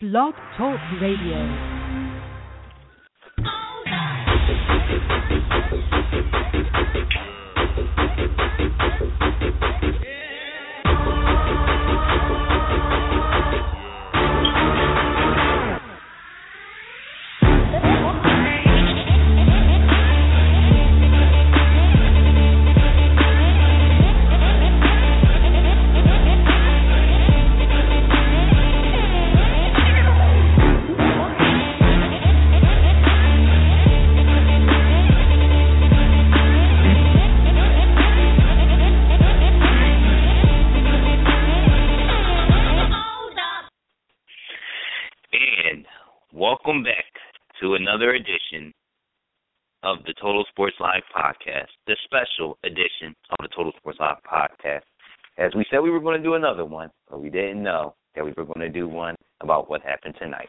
Blog Talk Radio. Total Sports Live podcast, the special edition of the Total Sports Live podcast. As we said we were going to do another one, but we didn't know that we were going to do one about what happened tonight.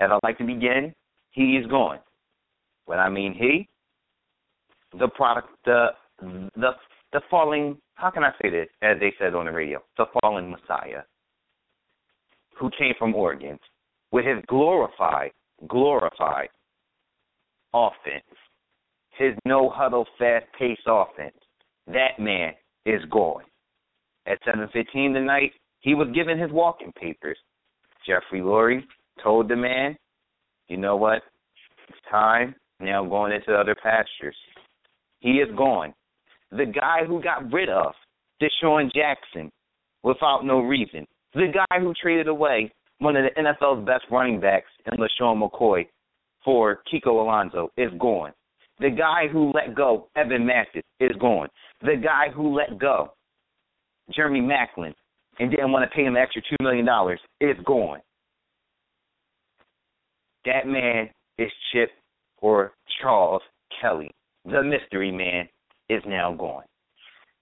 As I'd like to begin, he is gone. When I mean he, the product, the the the falling. How can I say this? As they said on the radio, the fallen Messiah who came from Oregon with his glorified, glorified offense, his no huddle, fast paced offense. That man is gone. At 7:15 tonight, he was given his walking papers. Jeffrey Lurie told the man, "You know what? It's time. Now going into other pastures." He is gone. The guy who got rid of DeSean Jackson without no reason the guy who traded away one of the NFL's best running backs in LeSean McCoy for Kiko Alonso is gone. The guy who let go Evan Mathis is gone. The guy who let go Jeremy Maclin, and didn't want to pay him an extra $2 million is gone. That man is Chip or Charles Kelly. The mystery man is now gone.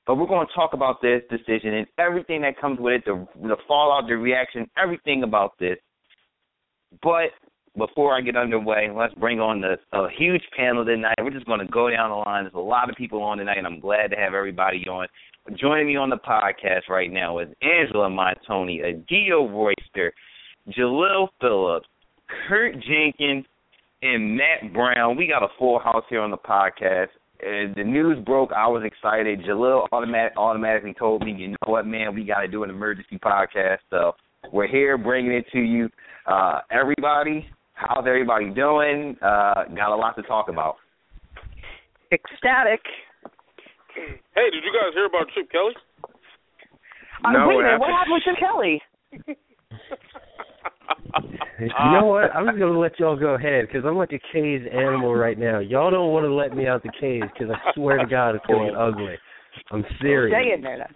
But we're going to talk about this decision and everything that comes with it, the the fallout, the reaction, everything about this. But before I get underway, let's bring on the a huge panel tonight. We're just going to go down the line. There's a lot of people on tonight, and I'm glad to have everybody on. Joining me on the podcast right now is Angela Montoni, Adio Royster, Jalil Phillips, Kurt Jenkins, and Matt Brown. We got a full house here on the podcast the news broke, I was excited. Jalil automatic, automatically told me, you know what, man, we got to do an emergency podcast. So we're here bringing it to you. Uh, everybody, how's everybody doing? Uh, got a lot to talk about. Ecstatic. Hey, did you guys hear about Chip Kelly? Uh, No, wait a what minute, what happened? happened with Chip Kelly? You know what? I'm just gonna let y'all go ahead because I'm like a caged animal right now. Y'all don't want to let me out the cage because I swear to God it's gonna get ugly. I'm serious. Stay in there then.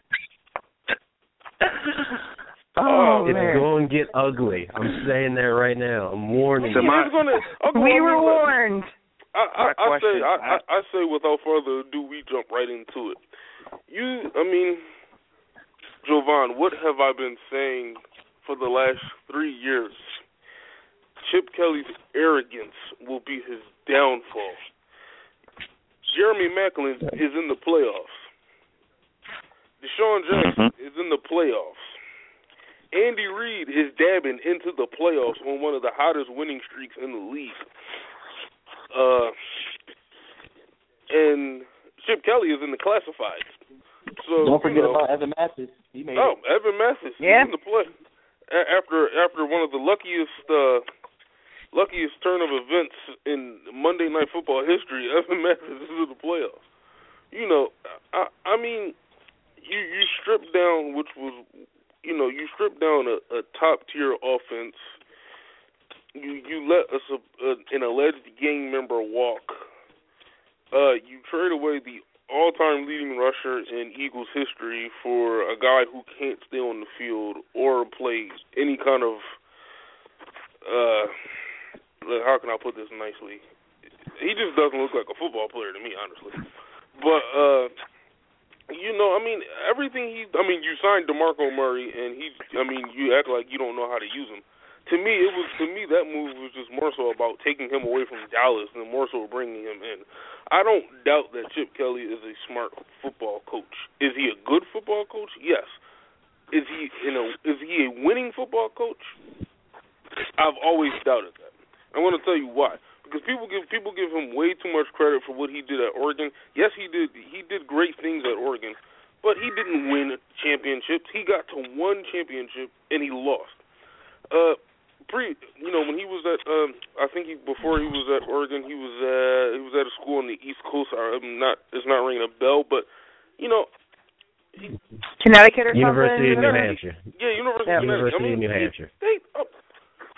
Oh, it's man. going to get ugly. I'm saying that right now. I'm warning So you. my, gonna, okay, We I were mean, warned. I, I, I say, I, I, I say, without further ado, we jump right into it. You, I mean, Jovan, what have I been saying for the last three years? Chip Kelly's arrogance will be his downfall. Jeremy Maclin is in the playoffs. DeSean Jackson mm-hmm. is in the playoffs. Andy Reid is dabbing into the playoffs on one of the hottest winning streaks in the league. Uh, and Chip Kelly is in the classifieds. So Don't forget you know, about Evan Mathis. He made Oh, it. Evan Mathis Yeah. is in the play. A- after after one of the luckiest uh luckiest turn of events in Monday Night Football history, Evan Mathis is in the playoffs. You know, I I mean, you you strip down which was you know you strip down a, a top tier offense. You you let a, a, an alleged gang member walk. Uh, you trade away the all-time leading rusher in Eagles history for a guy who can't stay on the field or play any kind of uh how can I put this nicely? He just doesn't look like a football player to me, honestly. But uh you know, I mean, everything he I mean, you signed DeMarco Murray and he I mean, you act like you don't know how to use him. To me, it was to me that move was just more so about taking him away from Dallas than more so bringing him in. I don't doubt that Chip Kelly is a smart football coach. Is he a good football coach? Yes. Is he you know is he a winning football coach? I've always doubted that. I want to tell you why. Because people give people give him way too much credit for what he did at Oregon. Yes, he did he did great things at Oregon, but he didn't win championships. He got to one championship and he lost. Uh, pre, you know, when he was at, um, I think he before he was at Oregon, he was uh, he was at a school on the East Coast. I'm not, it's not ringing a bell, but you know, Connecticut or University something. of New Hampshire. yeah, University Yeah. of Connecticut. University I mean, of New Hampshire. They,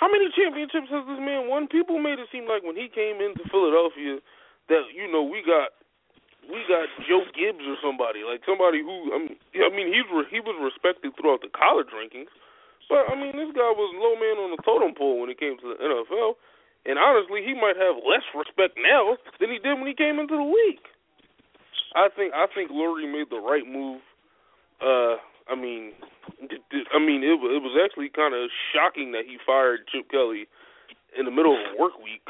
how many championships has this man won? People made it seem like when he came into Philadelphia that you know we got we got Joe Gibbs or somebody like somebody who I mean, I mean re- he was respected throughout the college rankings, but I mean this guy was low man on the totem pole when it came to the NFL, and honestly he might have less respect now than he did when he came into the league. I think I think Lurie made the right move. Uh, I mean, I mean it it was actually kind of shocking that he fired Chip Kelly in the middle of work week.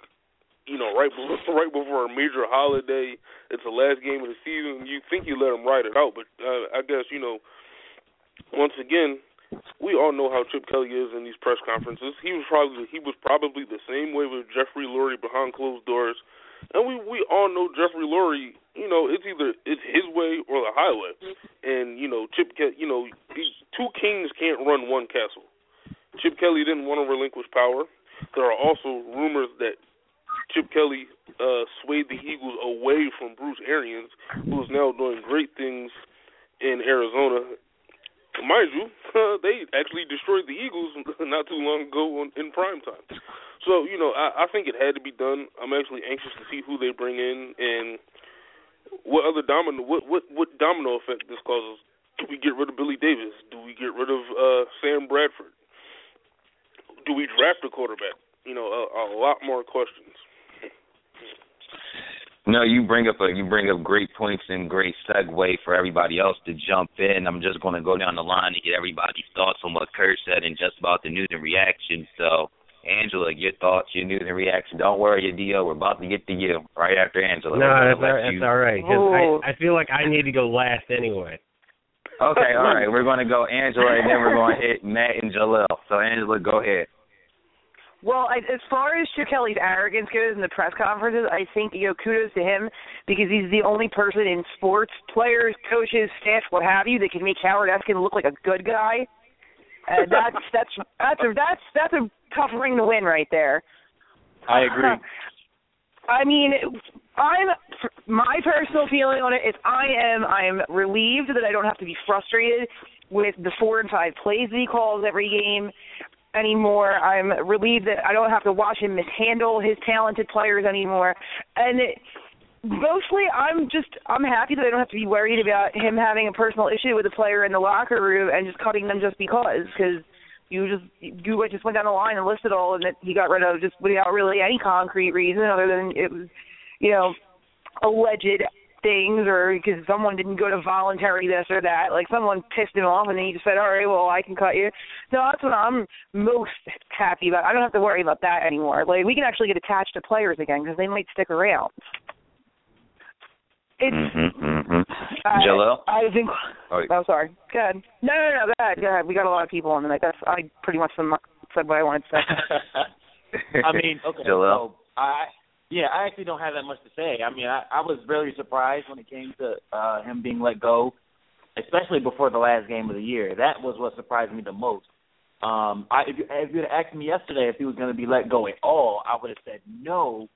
You know, right before right before a major holiday. It's the last game of the season. You think you let him ride it out, but uh, I guess you know. Once again, we all know how Chip Kelly is in these press conferences. He was probably he was probably the same way with Jeffrey Lurie behind closed doors, and we we all know Jeffrey Lurie. You know, it's either it's his way or the highway, and you know Chip. Ke- You know, these two kings can't run one castle. Chip Kelly didn't want to relinquish power. There are also rumors that Chip Kelly uh, swayed the Eagles away from Bruce Arians, who is now doing great things in Arizona. Mind you, they actually destroyed the Eagles not too long ago on, in prime time. So you know, I, I think it had to be done. I'm actually anxious to see who they bring in and what other domino what what what domino effect this causes. Do we get rid of Billy Davis? Do we get rid of uh, Sam Bradford? Do we draft a quarterback? You know, a, a lot more questions. No, you bring up a you bring up great points and great segue for everybody else to jump in. I'm just going to go down the line and get everybody's thoughts on what Kurt said and just about the news and reaction. So, Angela, your thoughts, your news and reaction. Don't worry, your deal. We're about to get to you right after Angela. No, that's gonna all, that's you- all right. 'cause Ooh. I, I feel like I need to go last anyway. Okay, all right. We're going to go Angela, and then we're going to hit Matt and Jalil. So, Angela, go ahead. Well, I, as far as Chip Kelly's arrogance goes in the press conferences, I think you know kudos to him because he's the only person in sports, players, coaches, staff, what have you, that can make Howard Eskin look like a good guy. And that's that's that's a that's that's a tough ring to win right there. I agree. I mean, I'm my personal feeling on it is I am I am relieved that I don't have to be frustrated with the four and five plays that he calls every game anymore. I'm relieved that I don't have to watch him mishandle his talented players anymore. And it, mostly, I'm just I'm happy that I don't have to be worried about him having a personal issue with a player in the locker room and just cutting them just because because you just you just went down the line and listed all and that he got rid of just without really any concrete reason other than it was you know alleged things or because someone didn't go to voluntary this or that. Like someone pissed him off and then he just said all right well i can cut you. No that's what i'm most happy about. I don't have to worry about that anymore. Like we can actually get attached to players again because they might stick around it's Mm-hmm, mm-hmm. I- Jalil? I think. Oh. Oh, sorry. Go ahead. No, no, no. Go ahead. Go ahead. We got a lot of people on the tonight. That's I pretty much said what I wanted to say. I mean, okay. Jalil? So I yeah, I actually don't have that much to say. I mean, I, I was really surprised when it came to uh him being let go, especially before the last game of the year. That was what surprised me the most. Um, I if you if you had asked me yesterday if he was going to be let go at all, I would have said no.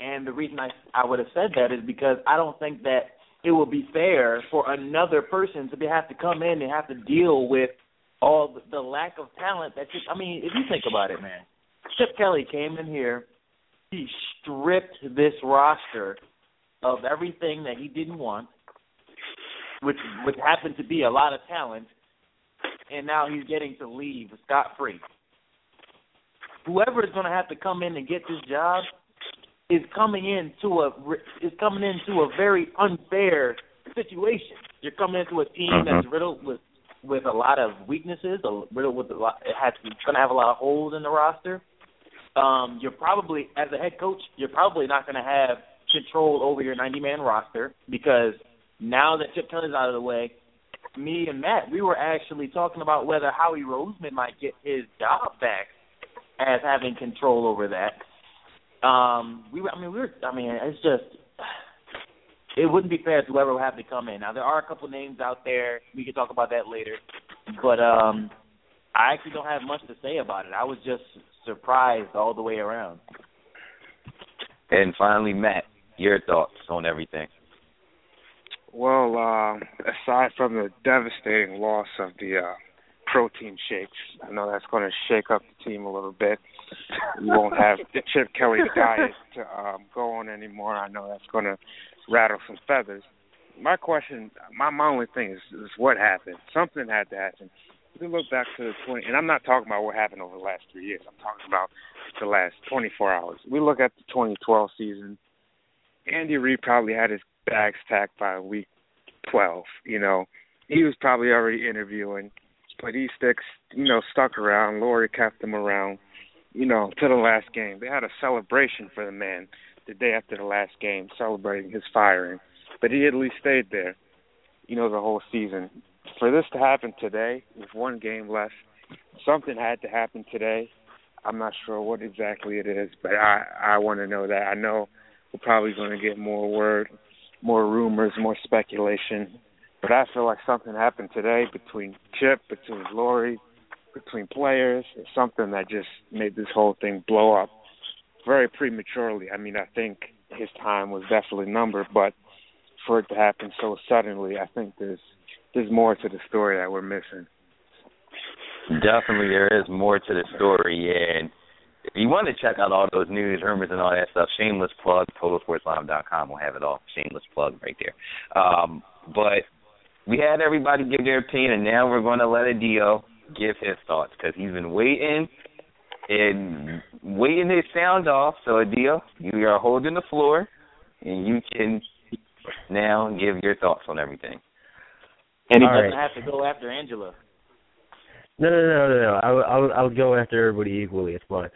And the reason I I would have said that is because I don't think that it would be fair for another person to be, have to come in and have to deal with all the, the lack of talent that just I mean, if you think about it, man. Chip Kelly came in here, he stripped this roster of everything that he didn't want, which which happened to be a lot of talent, and now he's getting to leave scot free. Whoever is going to have to come in and get this job is coming into a is coming into a very unfair situation. You're coming into a team that's riddled with with a lot of weaknesses, a, riddled with a lot. It has it's going to have a lot of holes in the roster. Um, you're probably as a head coach, you're probably not going to have control over your 90 man roster because now that Chip Kelly's out of the way, me and Matt, we were actually talking about whether Howie Roseman might get his job back as having control over that. Um, we, I mean, we were, I mean, it's just, it wouldn't be fair to whoever would have to come in. Now there are a couple names out there. We can talk about that later, but um, I actually don't have much to say about it. I was just surprised all the way around. And finally, Matt, your thoughts on everything. Well, uh, aside from the devastating loss of the uh, protein shakes, I know that's going to shake up the team a little bit. We won't have Chip Kelly diet to um, go on anymore. I know that's going to rattle some feathers. My question, my, my only thing is, is what happened. Something had to happen. We look back to the 20, and I'm not talking about what happened over the last three years. I'm talking about the last 24 hours. We look at the 2012 season. Andy Reid probably had his bags tacked by week 12. You know, he was probably already interviewing, but he sticks, you know, stuck around. Lurie kept him around, you know, to the last game. They had a celebration for the man the day after the last game, celebrating his firing. But he at least stayed there, you know, the whole season. For this to happen today, with one game left, something had to happen today. I'm not sure what exactly it is, but I I want to know that. I know we're probably going to get more word, more rumors, more speculation. But I feel like something happened today between Chip, between Lurie, between players. It's something that just made this whole thing blow up very prematurely. I mean, I think his time was definitely numbered, but for it to happen so suddenly, I think there's there's more to the story that we're missing. Definitely, there is more to the story, and if you want to check out all those news, rumors, and all that stuff, shameless plug, TotalSportsLive.com will have it all. Shameless plug right there. Um, but we had everybody give their opinion, and now we're going to let Adio give his thoughts because he's been waiting and waiting his sound off. So Adio, you are holding the floor, and you can now give your thoughts on everything. And he All doesn't right. have to go after Angela. No, no, no, no, no. I'll, I'll, I'll go after everybody equally. It's fine.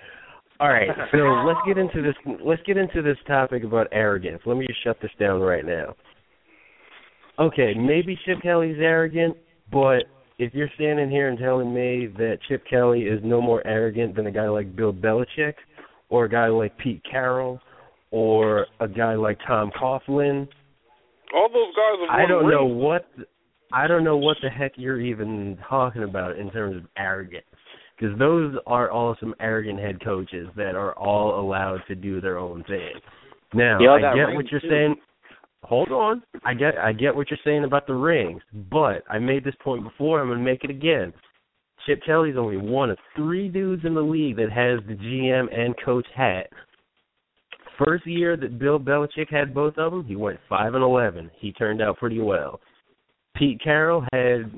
All right, so let's get into this. Let's get into this topic about arrogance. Let me just shut this down right now. Okay, maybe Chip Kelly's arrogant, but if you're standing here and telling me that Chip Kelly is no more arrogant than a guy like Bill Belichick, or a guy like Pete Carroll, or a guy like Tom Coughlin, All those guys have I don't know what I don't know what the heck you're even talking about in terms of arrogance, because those are all some arrogant head coaches that are all allowed to do their own thing. Now They I get what you're too. saying. Hold on, I get I get what you're saying about the rings, but I made this point before. I'm gonna make it again. Chip Kelly's only one of three dudes in the league that has the GM and coach hat. First year that Bill Belichick had both of them, he went five and eleven. He turned out pretty well. Pete Carroll had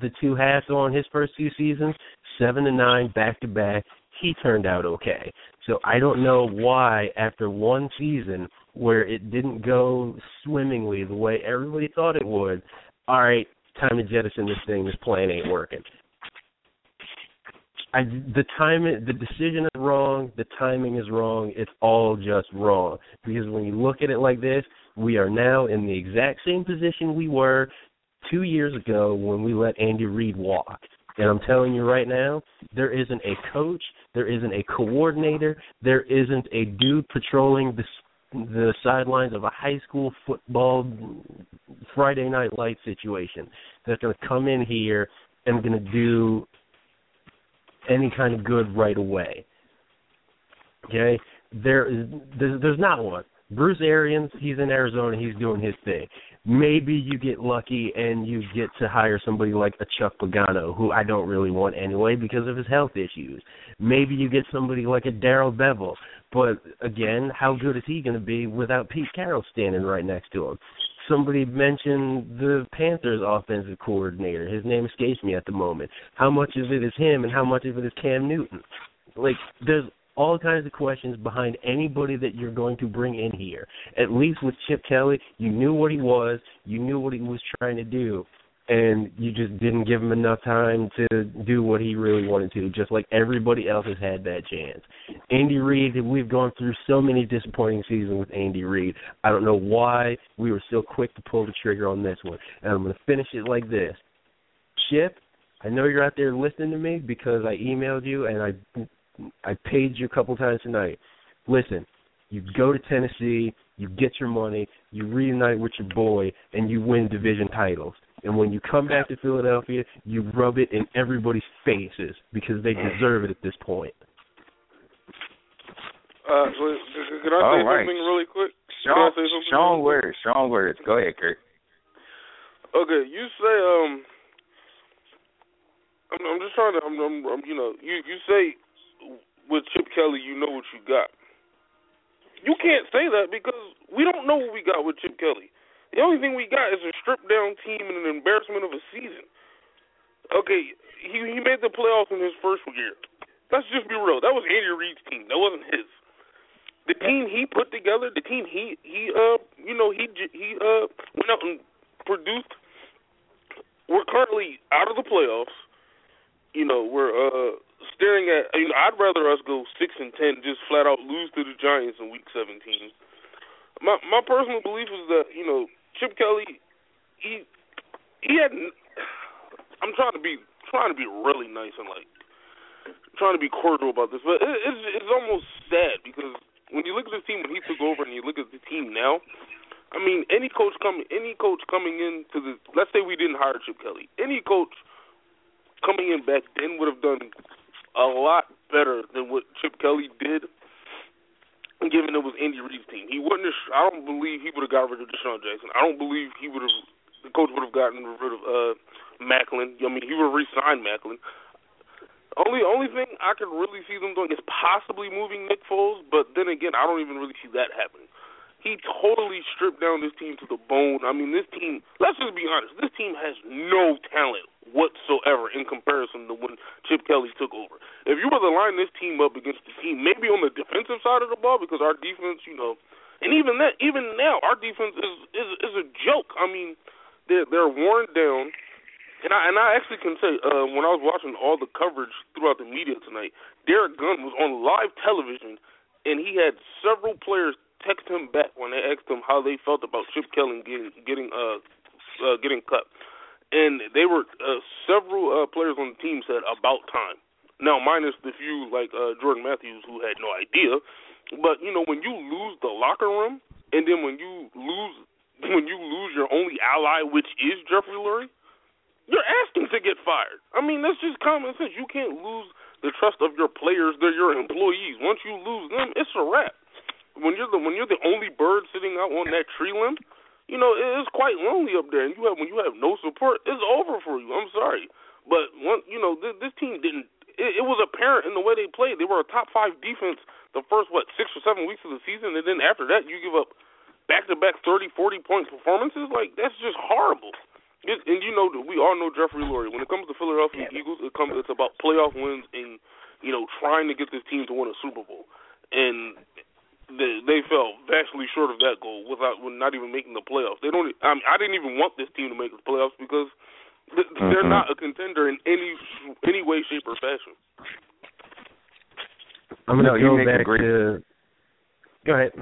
the two hats on his first two seasons, seven and nine back to back. He turned out okay. So I don't know why after one season where it didn't go swimmingly the way everybody thought it would, all right, time to jettison this thing. This plan ain't working. I the time the decision is wrong, the timing is wrong. It's all just wrong because when you look at it like this, we are now in the exact same position we were two years ago when we let Andy Reid walk. And I'm telling you right now, there isn't a coach, there isn't a coordinator, there isn't a dude patrolling the the sidelines of a high school football Friday night light situation that's going to come in here and going to do any kind of good right away. Okay, there there's, there's not one. Bruce Arians, he's in Arizona, he's doing his thing. Maybe you get lucky and you get to hire somebody like a Chuck Pagano, who I don't really want anyway because of his health issues. Maybe you get somebody like a Darrell Bevell, but again, how good is he going to be without Pete Carroll standing right next to him? Somebody mentioned the Panthers offensive coordinator. His name escapes me at the moment. How much of it is him and how much of it is Cam Newton? Like there's all kinds of questions behind anybody that you're going to bring in here. At least with Chip Kelly, you knew what he was, you knew what he was trying to do, and you just didn't give him enough time to do what he really wanted to, just like everybody else has had that chance. Andy Reid, we've gone through so many disappointing seasons with Andy Reid. I don't know why we were so quick to pull the trigger on this one. And I'm going to finish it like this. Chip, I know you're out there listening to me because I emailed you and I I paid you a couple times tonight. Listen, you go to Tennessee, you get your money, you reunite with your boy, and you win division titles. And when you come back to Philadelphia, you rub it in everybody's faces because they deserve it at this point. Uh, so, can I say All right. something really quick? Strong, Can I say strong words, strong words. Go ahead, Kurt. Okay, you say um. I'm, I'm just trying to. I'm, I'm, I'm. You know, you you say with Chip Kelly, you know what you got. You can't say that because we don't know what we got with Chip Kelly. The only thing we got is a stripped down team and an embarrassment of a season. Okay, he he made the playoffs in his first year. Let's just be real. That was Andy Reid's team. That wasn't his. The team he put together, the team he he uh you know he he uh went out and produced. We're currently out of the playoffs. You know we're uh staring at. You know, I'd rather us go six and ten, just flat out lose to the Giants in Week 17. My my personal belief is that you know Chip Kelly, he he had. I'm trying to be trying to be really nice and like trying to be cordial about this, but it, it's it's almost sad because when you look at this team when he took over and you look at the team now, I mean any coach coming any coach coming into the let's say we didn't hire Chip Kelly, any coach coming in back then would have done a lot better than what Chip Kelly did. Given it was Andy Reid's team, he wouldn't. Have, I don't believe he would have got rid of DeSean Jackson. I don't believe he would have. The coach would have gotten rid of uh, Maclin. I mean, he would have re-signed Maclin. Only only thing I could really see them doing is possibly moving Nick Foles, but then again, I don't even really see that happening. He totally stripped down this team to the bone. I mean, this team. Let's just be honest. This team has no talent whatsoever in comparison to when Chip Kelly took over. If you were to line this team up against the team, maybe on the defensive side of the ball, because our defense, you know, and even that, even now, our defense is is is a joke. I mean, they're they're worn down. And I and I actually can say, uh, when I was watching all the coverage throughout the media tonight, Derrick Gunn was on live television, and he had several players text him back when they asked him how they felt about Chip Kelly getting getting uh, uh getting cut, and they were uh, several uh, players on the team said about time. Now, minus the few like uh, Jordan Matthews who had no idea, but you know when you lose the locker room, and then when you lose when you lose your only ally, which is Jeffrey Lurie, you're asking to get fired. I mean, that's just common sense. You can't lose the trust of your players; they're your employees. Once you lose them, it's a wrap. When you're the when you're the only bird sitting out on that tree limb, you know it's quite lonely up there. And you have when you have no support, it's over for you. I'm sorry, but one, you know this, this team didn't. It, it was apparent in the way they played. They were a top five defense the first what six or seven weeks of the season, and then after that you give up back to back thirty, forty point performances. Like that's just horrible. It, and you know we all know Jeffrey Lurie. When it comes to Philadelphia Eagles, it comes it's about playoff wins and you know trying to get this team to win a Super Bowl. And they, they fell vastly short of that goal without with not even making the playoffs. They don't. I mean, I didn't even want this team to make the playoffs because th- they're not a contender in any any way, shape, or fashion. I'm gonna No, you go make a back great- to. Go ahead.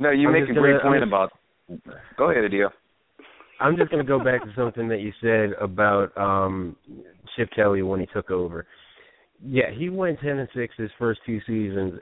No, you I'm make a great gonna- point just- about. Go ahead, Adio. I'm just going to go back to something that you said about um Chip Kelly when he took over. Yeah, he went 10 and 6 his first two seasons,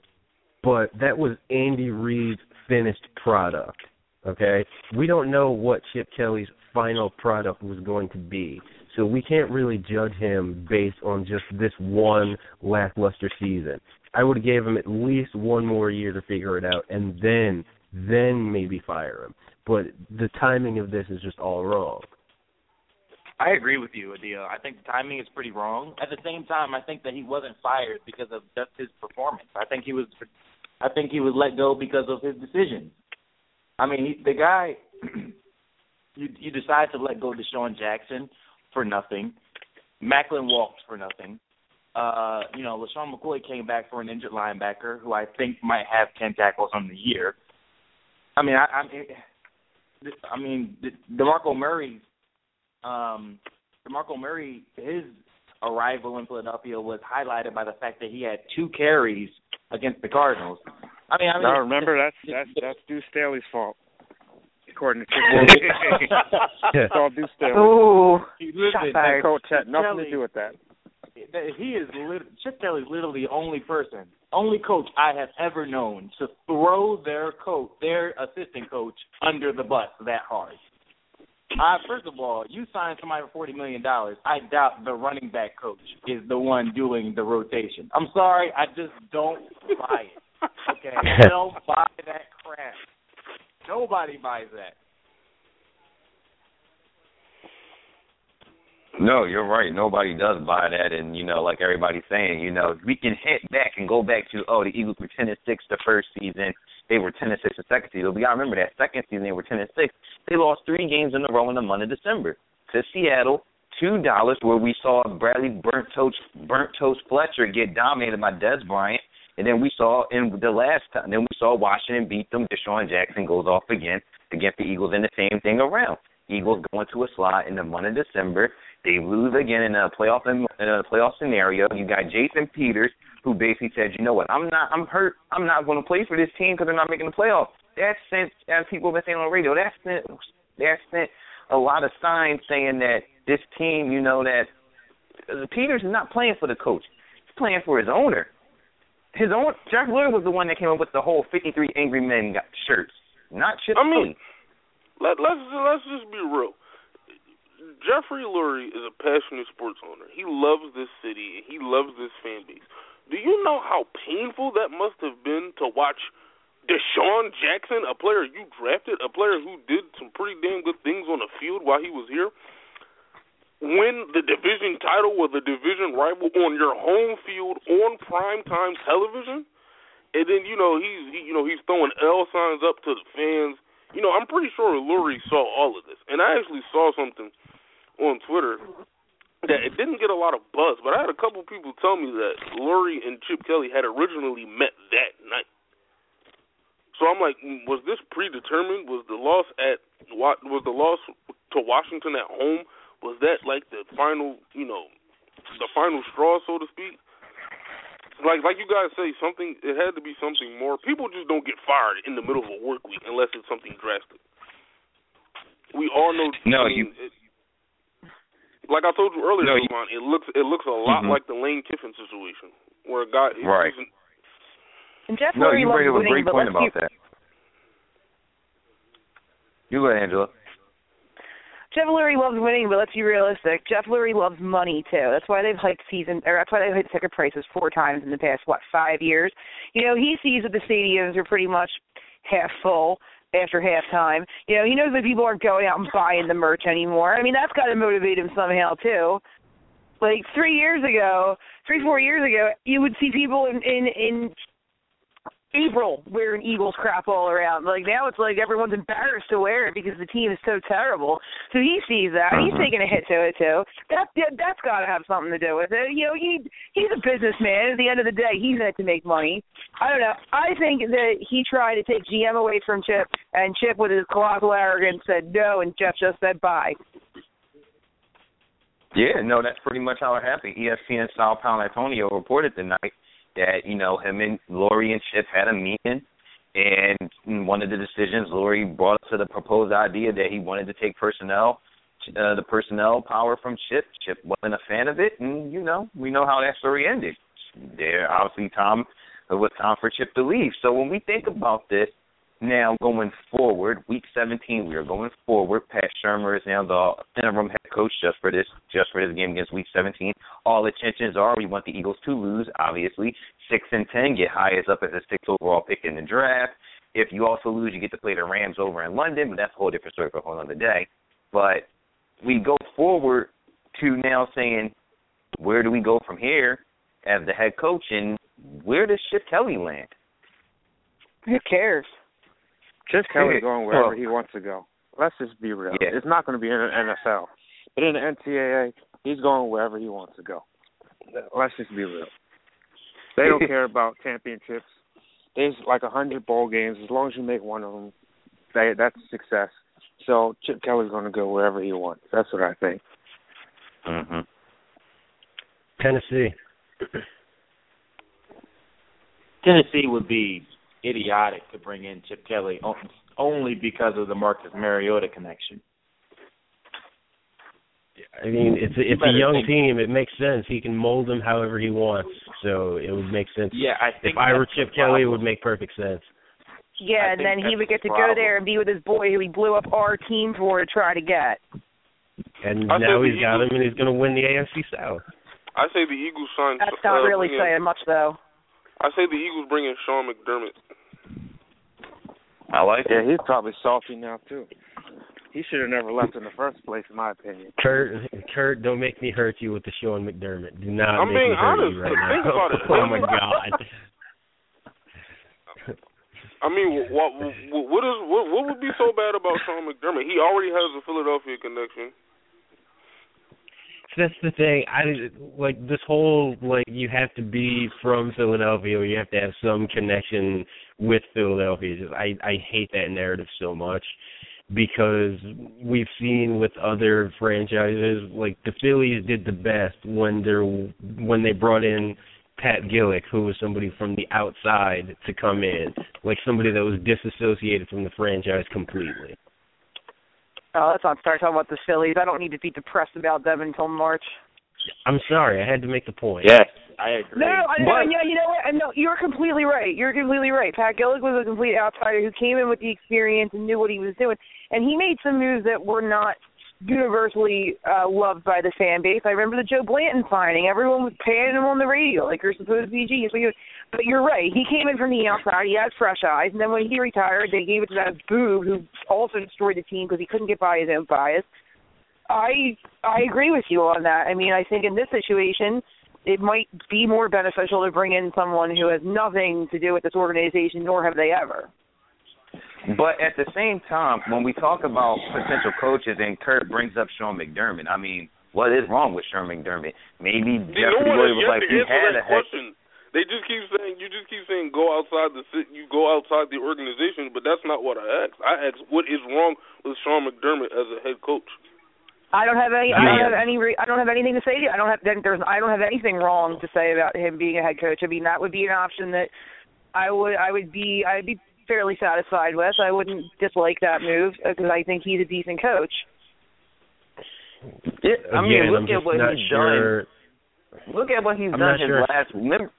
but that was Andy Reid's finished product. Okay? We don't know what Chip Kelly's final product was going to be. So we can't really judge him based on just this one lackluster season. I would have gave him at least one more year to figure it out and then then maybe fire him. But the timing of this is just all wrong. I agree with you, Adia. I think the timing is pretty wrong. At the same time, I think that he wasn't fired because of just his performance. I think he was, I think he was let go because of his decisions. I mean, he, the guy, you you decide to let go DeSean Jackson for nothing. Maclin walked for nothing. Uh, you know, LeSean McCoy came back for an injured linebacker who I think might have ten tackles on the year. I mean, I, I mean, I mean, DeMarco Murray's um, DeMarco Murray, his arrival in Philadelphia was highlighted by the fact that he had two carries against the Cardinals. I mean, I mean, now remember that's that's that's Deuce Staley's fault, according to Chip. it's all Deuce Staley. Ooh, Listen, shots Head coach had nothing Kelly- to do with that. that he is lit- Chip Kelly's literally the only person, only coach I have ever known to throw their coach, their assistant coach, under the bus that hard. Uh, first of all, you signed somebody for forty million dollars. I doubt the running back coach is the one doing the rotation. I'm sorry, I just don't buy it. Okay, don't buy that crap. Nobody buys that. No, you're right. Nobody does buy that, and you know, like everybody's saying, you know, we can hit back and go back to oh, the Eagles were ten and six the first season, they were ten and six the second season. We gotta remember that second season they were ten and six. They lost three games in a row in the month of December to Seattle, to Dallas, where we saw Bradley Burnt Toast Burnt Toast Fletcher get dominated by Dez Bryant, and then we saw in the last time, then we saw Washington beat them. DeSean Jackson goes off again against the Eagles, and the same thing around. Eagles go into a slot in the month of December. They lose again in a playoff in, in a playoff scenario. You got Jason Peters, who basically said, "You know what? I'm not. I'm hurt. I'm not going to play for this team because they're not making the playoffs." That sent, as people have been saying on the radio, that sent that sent a lot of signs saying that this team, you know, that uh, Peters is not playing for the coach. He's playing for his owner. His own Jack Lurie was the one that came up with the whole 53 Angry Men shirts, not Chip I mean, Let let's let's just be real. Jeffrey Lurie is a passionate sports owner. He loves this city. And he loves this fan base. Do you know how painful that must have been to watch DeSean Jackson, a player you drafted, a player who did some pretty damn good things on the field while he was here, win the division title with a division rival on your home field on primetime television? And then you know he's he, you know he's throwing L signs up to the fans. You know I'm pretty sure Lurie saw all of this, and I actually saw something on Twitter that it didn't get a lot of buzz, but I had a couple people tell me that Lurie and Chip Kelly had originally met that night. So I'm like, mm, was this predetermined? Was the loss at was the loss to Washington at home? Was that like the final, you know, the final straw, so to speak? Like like you guys say, something it had to be something more. People just don't get fired in the middle of a work week unless it's something drastic. We all know. No, I mean, you- it, like I told you earlier, No, you- Devon, it looks it looks a lot Mhm. like the Lane Kiffin situation, where a guy Right. he's- And Jeff No, Lurie you loves bring up a winning, great but point let's about be, that. You go, ahead, Angela. Jeff Lurie loves winning, but let's be realistic. Jeff Lurie loves money too. That's why they've hiked season, or that's why they've hiked ticket prices four times in the past what five years. You know, he sees that the stadiums are pretty much half full after halftime. You know, he knows that people aren't going out and buying the merch anymore. I mean, that's got to motivate him somehow too. Like three years ago, three four years ago, you would see people in in in April wearing Eagles crap all around. Like now it's like everyone's embarrassed to wear it because the team is so terrible. So he sees that. He's Mhm. taking a hit to it too. That, that that's got to have something to do with it. You know, he he's a businessman. At the end of the day, he's it to make money. I don't know. I think that he tried to take GM away from Chip, and Chip, with his colossal arrogance, said no, and Jeff just said bye. Yeah, no, that's pretty much how it happened. ESPN Sal Paolantonio reported tonight that you know him and Lurie and Chip had a meeting, and one of the decisions Lurie brought up to the proposed idea that he wanted to take personnel, uh, the personnel power from Chip. Chip wasn't a fan of it, and you know we know how that story ended. There, obviously, Tom it was time for Chip to leave. So when we think about this now going forward, week 17, we are going forward. Pat Shurmur is now the interim head coach just for this just for this game against week 17. All intentions are we want the Eagles to lose, obviously. Six and ten, get highest up as a sixth overall pick in the draft. If you also lose, you get to play the Rams over in London, but that's a whole different story for a whole other day. But we go forward to now saying, where do we go from here as the head coach, and where does Chip Kelly land? Who cares? Chip Kelly's going wherever he wants to go. Let's just be real. Yeah. It's not going to be in the NFL, but in the NCAA, he's going wherever he wants to go. Let's just be real. They don't care about championships. There's like a hundred bowl games. As long as you make one of them, they, that's a success. So Chip Kelly's going to go wherever he wants. That's what I think. Mm-hmm. Tennessee. Tennessee would be idiotic to bring in Chip Kelly o- only because of the Marcus Mariota connection. I mean, it's a, it's a young team. It makes sense. He can mold them however he wants, so it would make sense. Yeah, I think if I were Chip the Kelly, it would make perfect sense. Yeah, I and then he would get the to go there and be with his boy who he blew up our team for to try to get. And I now said he's the got Eagles- him, and he's going to win the AFC South. I say the Eagles sign. That's uh, not really bring in- saying much though. I say the Eagles bring in Sean McDermott. I like Yeah, it. he's probably salty now too. He should have never left in the first place, in my opinion. Kurt, Kurt, don't make me hurt you with the Sean McDermott. Do not I'm make being me hurt you right Think now. about it. oh my God. I mean, what what, what is what, what would be so bad about Sean McDermott? He already has a Philadelphia connection. That's the thing. I like this whole like you have to be from Philadelphia or you have to have some connection with Philadelphia. Just I I hate that narrative so much because we've seen with other franchises like the Phillies did the best when they're when they brought in Pat Gillick, who was somebody from the outside to come in, like somebody that was disassociated from the franchise completely. Oh, let's not start talking about the Phillies. I don't need to be depressed about them until March. I'm sorry, I had to make the point. Yes, I agree. No, I know. But- Yeah, you know what? I know you're completely right. You're completely right. Pat Gillick was a complete outsider who came in with the experience and knew what he was doing, and he made some moves that were not universally uh loved by the fan base. I remember the Joe Blanton signing. Everyone was paying him on the radio like you're supposed to be genius. But you're right. He came in from the outside. He had fresh eyes, and then when he retired, they gave it to that boob who also destroyed the team because he couldn't get by his own bias. I I agree with you on that. I mean, I think in this situation, it might be more beneficial to bring in someone who has nothing to do with this organization, nor have they ever. But at the same time, when we talk about potential coaches and Kurt brings up Sean McDermott, I mean, what is wrong with Sean McDermott? Maybe See, Jeffrey no one Williams has was like to he answer had that a heck. question. They just keep saying you just keep saying go outside the ci- you go outside the organization, but that's not what I asked. I asked what is wrong with Sean McDermott as a head coach. I don't have any. I don't have any. Re- I don't have anything to say. To you. I don't have. There's. I don't have anything wrong to say about him being a head coach. I mean, that would be an option that I would. I would be. I'd be fairly satisfied with. I wouldn't dislike that move uh, because I think he's a decent coach. Yeah, I mean, Again, look I'm at what he's sure. done. Look at what he's I'm done his sure. last. Remember,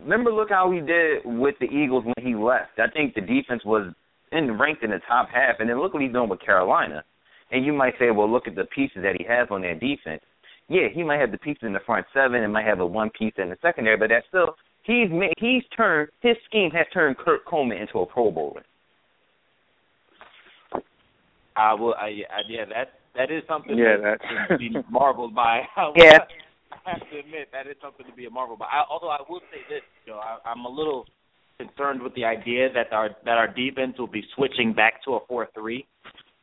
remember, look how he did with the Eagles when he left. I think the defense was in ranked in the top half, and then look what he's doing with Carolina. And you might say, well, look at the pieces that he has on that defense. Yeah, he might have the pieces in the front seven, and might have a one piece in the secondary, but that's still he's made, he's turned his scheme has turned Kurt Coleman into a Pro Bowler. I will. I, I yeah, that that is something Yeah, that that's- to be marveled by. I will- Yeah. I have to admit that is something to be a marvel by. I, although I will say this, Joe, I, I'm a little concerned with the idea that our that our defense will be switching back to a four three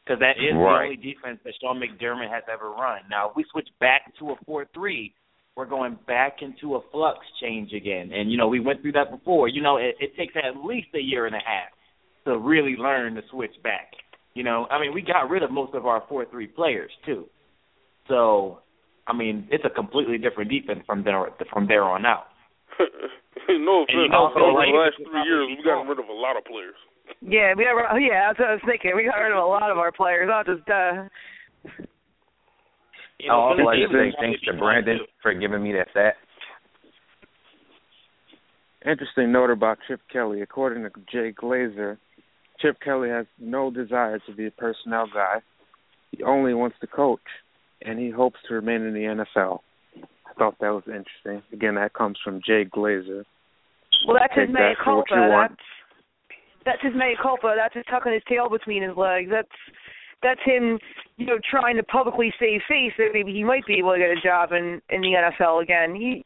because that is the only defense that Sean McDermott has ever run. Now, if we switch back to a four three, we're going back into a flux change again. And you know, we went through that before. You know, it, it takes at least a year and a half to really learn to switch back. You know, I mean, we got rid of most of our four three players too. So, I mean, it's a completely different defense from there from there on out. no And you offense. know, over like, the last three years, probably we gotten wrong. rid of a lot of players. Yeah, we got. Yeah, that's what I was thinking. We got rid of a lot of our players, not just. uh You oh, I also like to say thanks to Brandon too. for giving me that stat. Interesting note about Chip Kelly. According to Jay Glazer, Chip Kelly has no desire to be a personnel guy. He only wants to coach, and he hopes to remain in the NFL. I thought that was interesting. Again, that comes from Jay Glazer. Well, that's his Take mea that for what culpa. That's that's his mea culpa. That's his tucking his tail between his legs. That's that's him, you know, trying to publicly save face that maybe he might be able to get a job in in the NFL again. He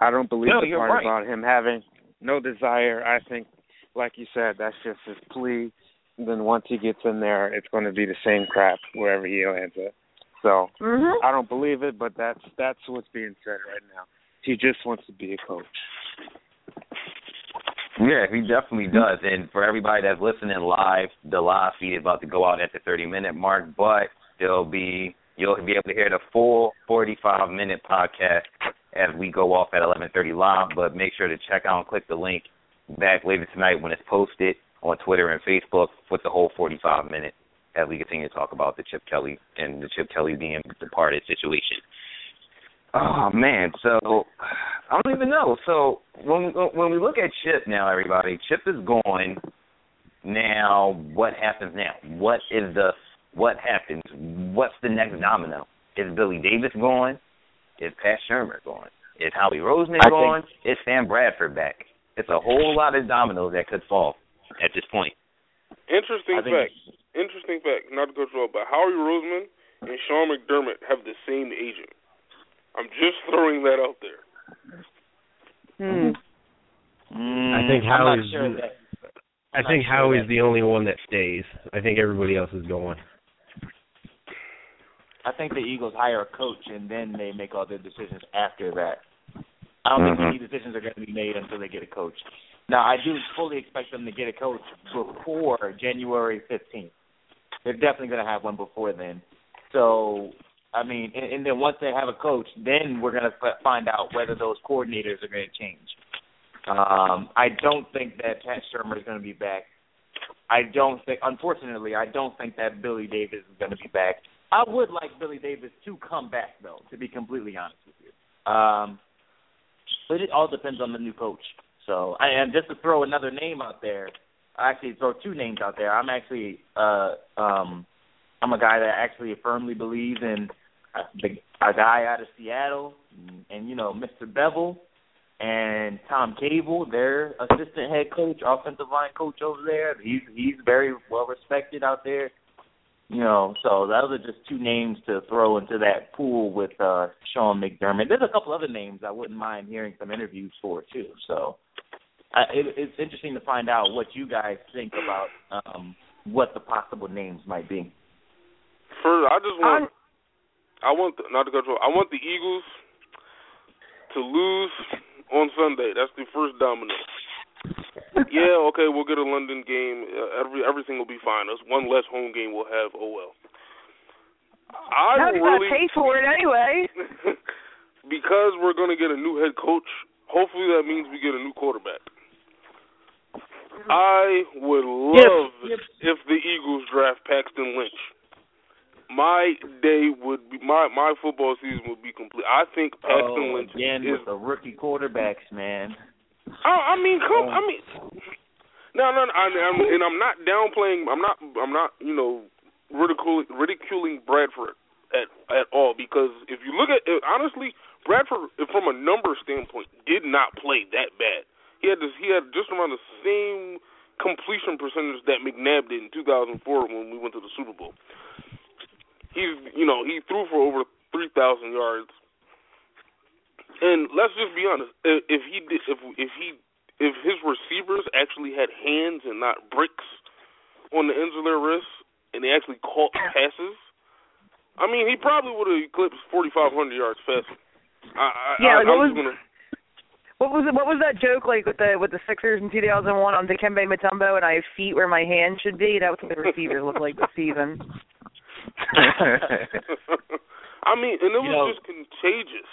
I don't believe No, the part right. about him having no desire. I think, like you said, that's just his plea. And then once he gets in there, it's going to be the same crap wherever he lands it. So mhm. I don't believe it, but that's that's what's being said right now. He just wants to be a coach. Yeah, he definitely hmm. does. And for everybody that's listening live, the live feed is about to go out at the 30 minute mark, but there'll be you'll be able to hear the full 45 minute podcast as we go off at 11:30 live. But make sure to check out and click the link back later tonight when it's posted on Twitter and Facebook with the whole 45 minute as we continue to talk about the Chip Kelly and the Chip Kelly being departed situation. Oh man, so I don't even know. So when when we look at Chip now, everybody, Chip is going. Now, what happens now? What is the what happens? What's the next domino? Is Billy Davis going? Is Pat Shurmur going? Is Howie Roseman I gone? Is Sam Bradford back? It's a whole lot of dominoes that could fall at this point. Interesting think fact. Interesting fact. Not to go through, but Howie Roseman and Sean McDermott have the same agent. I'm just throwing that out there. Hmm. Mm, I think I'm Howie's- sure. I think not sure Howie's that- the only one that stays. I think everybody else is going. I think the Eagles hire a coach and then they make all their decisions after that. I don't Mhm. think any decisions are going to be made until they get a coach. Now, I do fully expect them to get a coach before January 15th. They're definitely going to have one before then. So, I mean, and, and then once they have a coach, then we're going to find out whether those coordinators are going to change. Um, I don't think that Pat Shurmur is going to be back. I don't think, unfortunately, I don't think that Billy Davis is going to be back. I would like Billy Davis to come back, though, to be completely honest with you. Um, but it all depends on the new coach. So, I- and just to throw another name out there, I actually throw two names out there. I'm actually, uh, um, I'm a guy that actually firmly believes in the, a guy out of Seattle, and, and you know, Mr. Bevell and Tom Cable, their assistant head coach, offensive line coach over there. He's he's very well respected out there. You know, so those are just two names to throw into that pool with uh Sean McDermott. There's a couple other names I wouldn't mind hearing some interviews for too. So I, it, it's interesting to find out what you guys think about um what the possible names might be. First, I just want, I want the, not to go through. I want the Eagles to lose on Sunday. That's the first domino. yeah, okay, we'll get a London game. Uh, every everything will be fine. That's one less home game we'll have. Oh well. I How do you really pay for it anyway? because we're going to get a new head coach. Hopefully, that means we get a new quarterback. I would love Yep, yep. if the Eagles draft Paxton Lynch. My day would be my my football season would be complete. I think Paxton Oh, Lynch again is. with the rookie quarterbacks, man. I, I mean, come. Oh. I mean, no, no, no I, I'm, and I'm not downplaying. I'm not. I'm not. You know, ridiculing ridiculing Bradford at at all because if you look at it, honestly, Bradford from a number standpoint did not play that bad. He had this, he had just around the same completion percentage that McNabb did in 2004 when we went to the Super Bowl. He's you know he threw for over 3,000 yards. And let's just be honest, if he did, if if he if his receivers actually had hands and not bricks on the ends of their wrists, and they actually caught passes, I mean, he probably would have eclipsed 4,500 yards faster. I, I, Yeah, I, like, what I'm was- gonna. What was it? What was that joke like with the with the Sixers in 2001 on Dikembe Mutombo and I have feet where my hands should be? That was what the receivers look like this season. I mean, and it You was know- just contagious.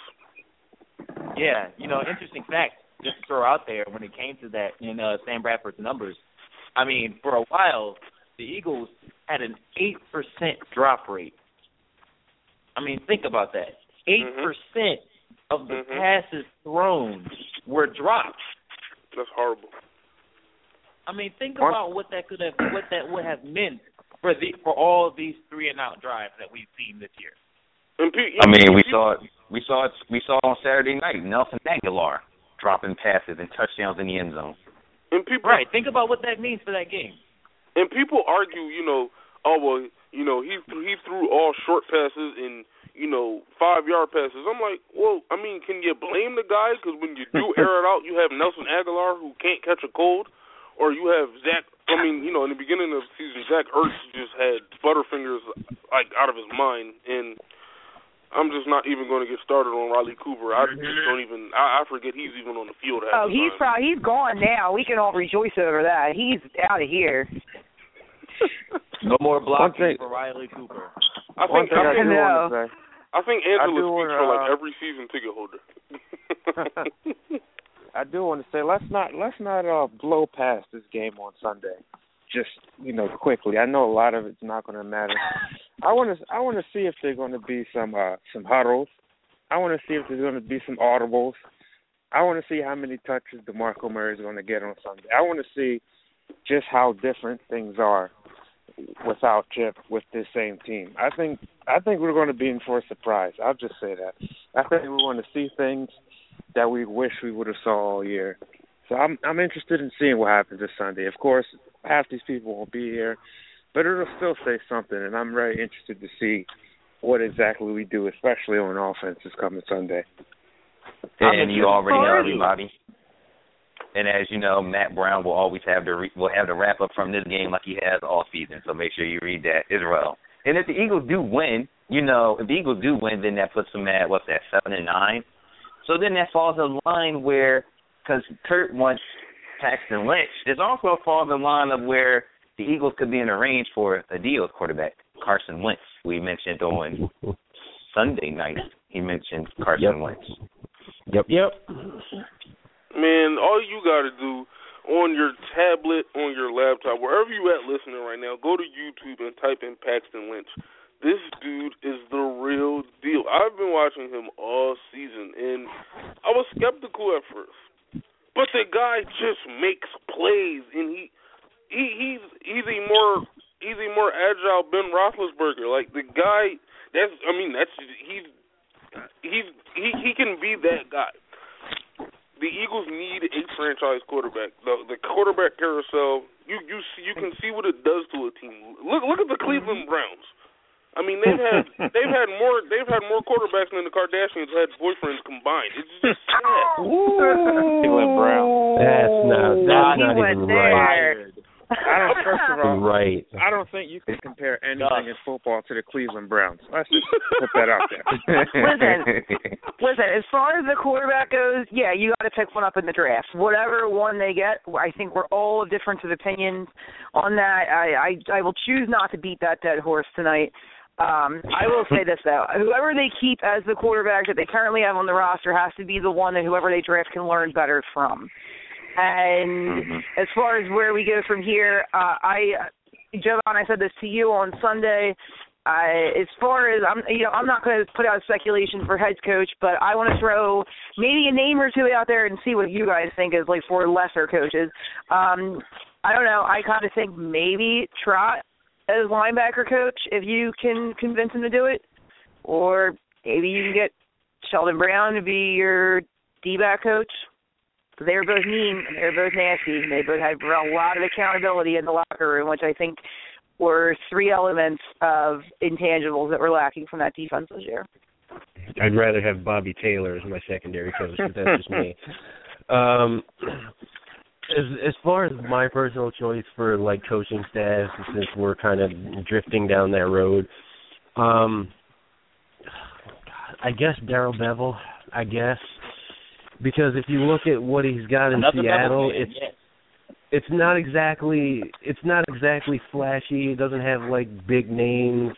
Yeah, you know, interesting fact just to throw out there when it came to that in uh, Sam Bradford's numbers. I mean, for a while, the Eagles had an eight percent drop rate. I mean, think about that. 8 percent of the Mhm. passes thrown were dropped. That's horrible. I mean, think about what that could have, what that would have meant for the for all these three and out drives that we've seen this year. I mean, we saw it. We saw it. We saw it on Saturday night. Nelson Agholor dropping passes and touchdowns in the end zone. And people, Right. Think about what that means for that game. and people argue, you know, oh well, you know, he he threw all short passes and you know five yard passes. I'm like, well, I mean, can you blame the guy? Because when you do air it out, you have Nelson Agholor who can't catch a cold, or you have Zach. I mean, you know, in the beginning of the season, Zach Ertz just had butterfingers like out of his mind, and I'm just not even going to get started on Riley Cooper. I just don't even. I, I forget he's even on the field. half Oh, the he's time. probably he's gone now. We can all rejoice over that. He's out of here. No more blocking for Riley Cooper. I think I I do think, know. want to say. I think Angela speaks wanna, for like uh, every season ticket holder. I do want to say let's not let's not uh blow past this game on Sunday. just you know quickly. I know a lot of it's not going to matter. I want to I want to see if there's going to be some uh some huddles. I want to see if there's going to be some audibles. I want to see how many touches DeMarco Murray is going to get on Sunday. I want to see just how different things are without Chip with this same team. I think I think we're going to be in for a surprise. I'll just say that. I think we're going to see things that we wish we would have saw all year. So I'm I'm interested in seeing what happens this Sunday. Of course, half these people won't be here, but it'll still say something, and I'm very interested to see what exactly we do, especially on offense this coming Sunday. And you already know everybody. And as you know, Matt Brown will always have the re- will have the wrap up from this game like he has all season. So make sure you read that as well. And if the Eagles do win, you know, if the Eagles do win, then that puts them at what's that seven and nine. So then that falls in line where because Kurt wants Paxton Lynch, there's also falls in line of where the Eagles could be in a range for a deal with quarterback Carson Wentz. We mentioned on Sunday night. He mentioned Carson Yep. Wentz. Yep, yep. Man, all you got to do on your tablet, on your laptop, wherever you at listening right now, go to YouTube and type in Paxton Lynch. This dude is the real deal. I've been watching him all season, and I was skeptical at first, but the guy just makes plays, and he he he's he's a more he's a more agile Ben Roethlisberger. Like the guy, that's I mean that's he's he's he he can be that guy the Eagles need a franchise quarterback. The the quarterback carousel, you you see, you can see what it does to a team. Look look at the Cleveland mm-hmm. Browns. I mean they've had they've had more they've had more quarterbacks than the Kardashians had boyfriends combined. It's just sad. Cleveland Browns. That's not that's he not even there. right. I don't. First of all, Right. I don't think you can compare anything in football to the Cleveland Browns. Let's just put that out there. Listen, listen. as far as the quarterback goes, yeah, you got to pick one up in the draft. Whatever one they get, I think we're all of different of opinions on that. I, I I will choose not to beat that dead horse tonight. Um, I will say this though: whoever they keep as the quarterback that they currently have on the roster has to be the one that whoever they draft can learn better from. And Mhm. as far as where we go from here, uh, I, Jovan, I said this to you on Sunday. I, as far as I'm, you know, I'm not going to put out speculation for head coach, but I want to throw maybe a name or two out there and see what you guys think is like for lesser coaches. Um, I don't know. I kind of think maybe Trot as linebacker coach if you can convince him to do it, or maybe you can get Sheldon Brown to be your D-back coach. They were both mean and they were both nasty. and They both had a lot of accountability in the locker room, which I think were three elements of intangibles that were lacking from that defense this year. I'd rather have Bobby Taylor as my secondary coach, but that's just me. Um, as as far as my personal choice for like coaching staff, since we're kind of drifting down that road, um, I guess Darrell Bevell. I guess because if you look at what he's got in Another Seattle, it's it's not exactly it's not exactly flashy. It doesn't have like big names.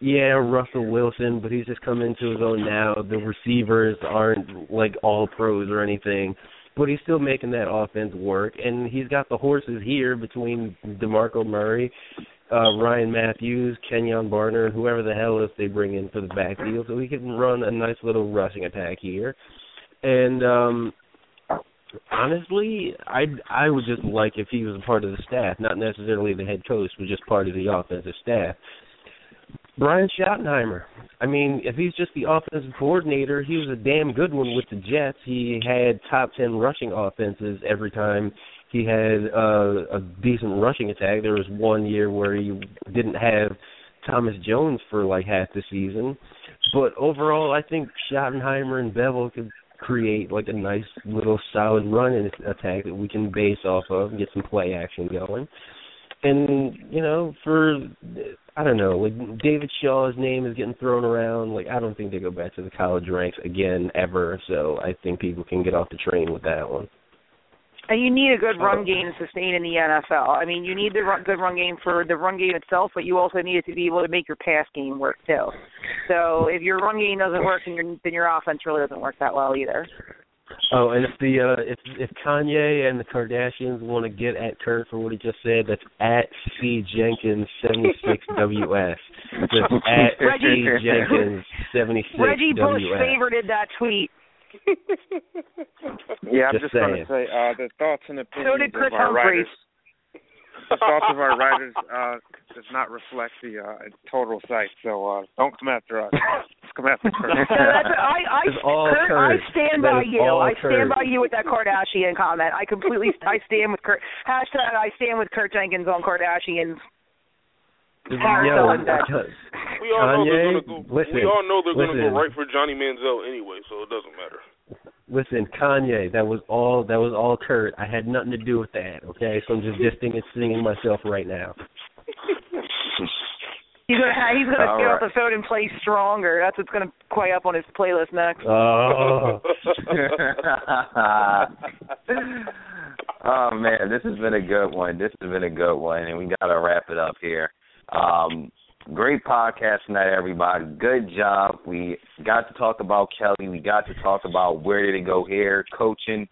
Yeah, Russell Wilson, but he's just come into his own now. The receivers aren't like all pros or anything, but he's still making that offense work. And he's got the horses here between DeMarco Murray, uh, Ryan Mathews, Kenjon Barner, and whoever the hell else they bring in for the backfield, so he can run a nice little rushing attack here. And um honestly, I I would just like if he was a part of the staff, not necessarily the head coach, but just part of the offensive staff. Brian Schottenheimer. I mean, if he's just the offensive coordinator, he was a damn good one with the Jets. He had top ten rushing offenses every time he had uh, a decent rushing attack. There was one year where he didn't have Thomas Jones for like half the season. But overall, I think Schottenheimer and Bevell could create like a nice little solid run attack that we can base off of and get some play action going. And you know, for I don't know, like David Shaw's name is getting thrown around. Like I don't think they go back to the college ranks again ever. So I think people can get off the train with that one. And you need a good uh, run game to sustain in the NFL. I mean, you need the run, good run game for the run game itself, but you also need it to be able to make your pass game work too. So if your run game doesn't work, then your then your offense really doesn't work that well either. Oh, and if the uh if if Kanye and the Kardashians want to get at Kurt for what he just said, that's at C Jenkins seventy six WS. That's at Reggie- C Jenkins seventy six Reggie Bush WS. favorited that tweet. Yeah, I'm Just just, going to say uh, the thoughts and So opinions did Chris of our Humphries. writers. The thoughts of our writers uh, does not reflect the uh, total site, so uh, don't come after us. come after Kurt. No, I, I, Kurt, I stand That by you. I stand Kurt. by you with that Kardashian comment. I completely, I stand with Kurt. Hashtag I stand with Kurt Jenkins on Kardashians. Parasol Yo. We all know they're Kanye, gonna go. listen, we all know they're gonna go right for Johnny Manziel anyway, so it doesn't matter. Listen, Kanye, that was all that was all Kurt. I had nothing to do with that, okay? So I'm just distancing myself right now. He's gonna, he's gonna All get right. off the phone and play stronger. That's what's gonna play up on his playlist next. Oh. oh man, this has been a good one. This has been a good one, and we gotta wrap it up here. Um, great podcast tonight, everybody. Good job. We got to talk about Kelly. We got to talk about where did it go here, coaching.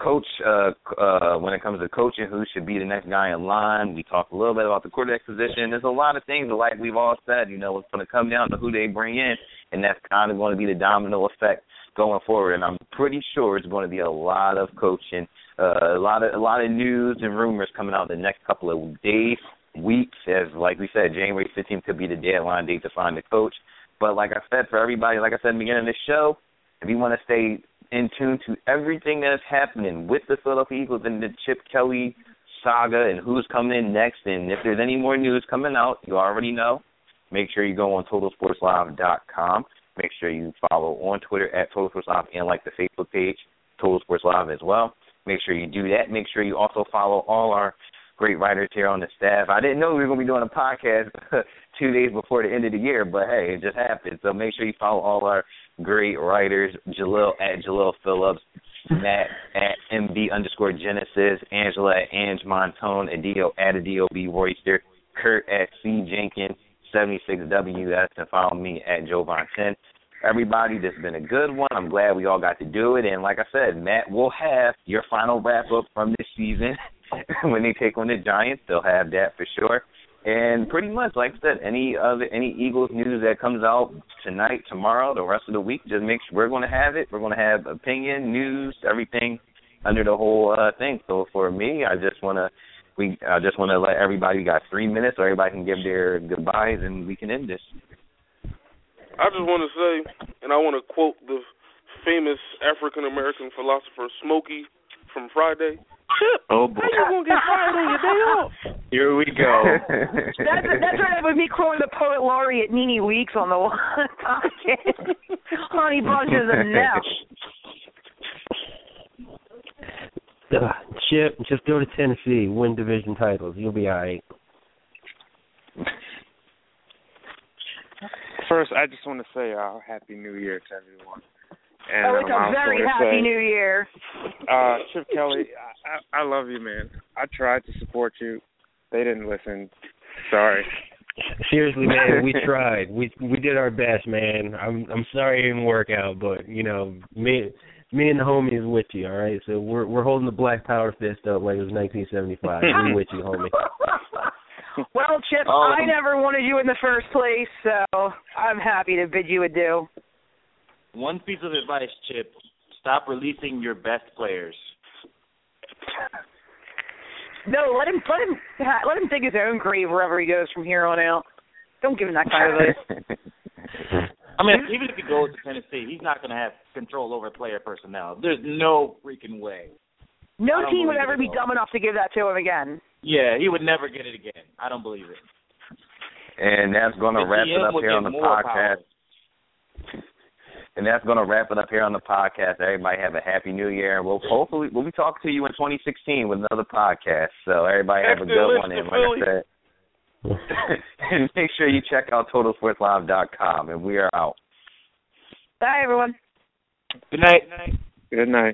Coach, uh, uh, when it comes to coaching, who should be the next guy in line? We talked a little bit about the quarterback position. There's a lot of things, like we've all said, you know, it's going to come down to who they bring in, and that's kind of going to be the domino effect going forward. And I'm pretty sure it's going to be a lot of coaching, uh, a lot of a lot of news and rumors coming out in the next couple of days, weeks. As like we said, January 15th could be the deadline date to find the coach. But like I said, for everybody, like I said in the beginning of the show, if you want to stay in tune to everything that is happening with the Philadelphia Eagles and the Chip Kelly saga and who's coming in next, and if there's any more news coming out, you already know. Make sure you go on TotalSportsLive.com. Make sure you follow on Twitter at Total Sports Live and like the Facebook page, Total Sports Live as well. Make sure you do that. Make sure you also follow all our great writers here on the staff. I didn't know we were going to be doing a podcast two days before the end of the year, but hey, it just happened. So make sure you follow all our great writers, Jalil at Jalil Phillips, Matt at MB underscore Genesis, Angela at Ange Montone, Adio at Adio Royster, Kurt at C Jenkins, 76WS, and follow me at Joe Von 10. Everybody, this has been a good one. I'm glad we all got to do it. And like I said, Matt will have your final wrap up from this season when they take on the Giants. They'll have that for sure. And pretty much, like I said, any other any Eagles news that comes out tonight, tomorrow, the rest of the week, just make sure we're going to have it. We're going to have opinion, news, everything under the whole uh, thing. So for me, I just want to we I just want to let everybody got three minutes so everybody can give their goodbyes and we can end this. I just want to say, and I want to quote the famous African American philosopher Smokey from Friday. Chip, Oh boy. how you gonna get fired on your day off? Here we go. That's that's right. With me quoting the poet laureate Nene Weeks on the podcast. Honey bunches of nuts. Uh, Chip, just go to Tennessee, win division titles. You'll be all right. First, I just want to say uh, Happy New Year to everyone. And Oh, it's um, I a also very happy say, new year. Uh, Chip Kelly, I, I, I love you, man. I tried to support you. They didn't listen. Sorry. Seriously, man, we tried. We we did our best, man. I'm I'm sorry it didn't work out, but you know, me me and the homie is with you, all right? So we're we're holding the black power fist up like it was 1975. we with you, homie. Well, Chip, Um, I never wanted you in the first place, so I'm happy to bid you adieu. One piece of advice, Chip: stop releasing your best players. No, let him let him let him dig his own grave wherever he goes from here on out. Don't give him that kind of advice. I mean, even if he goes to Tennessee, he's not going to have control over player personnel. There's no freaking way. No team would ever be dumb enough to give that to him again. Yeah, he would never get it again. I don't believe it. and that's going to wrap it up here on the podcast. power. And that's going to wrap it up here on the podcast. Everybody have a happy new year. And we'll hopefully we'll be talking to you in 2016 with another podcast. So everybody have a good one. And like Philly. I said, and make sure you check out TotalSportsLive.com. And we are out. Bye, everyone. Good night. Good night.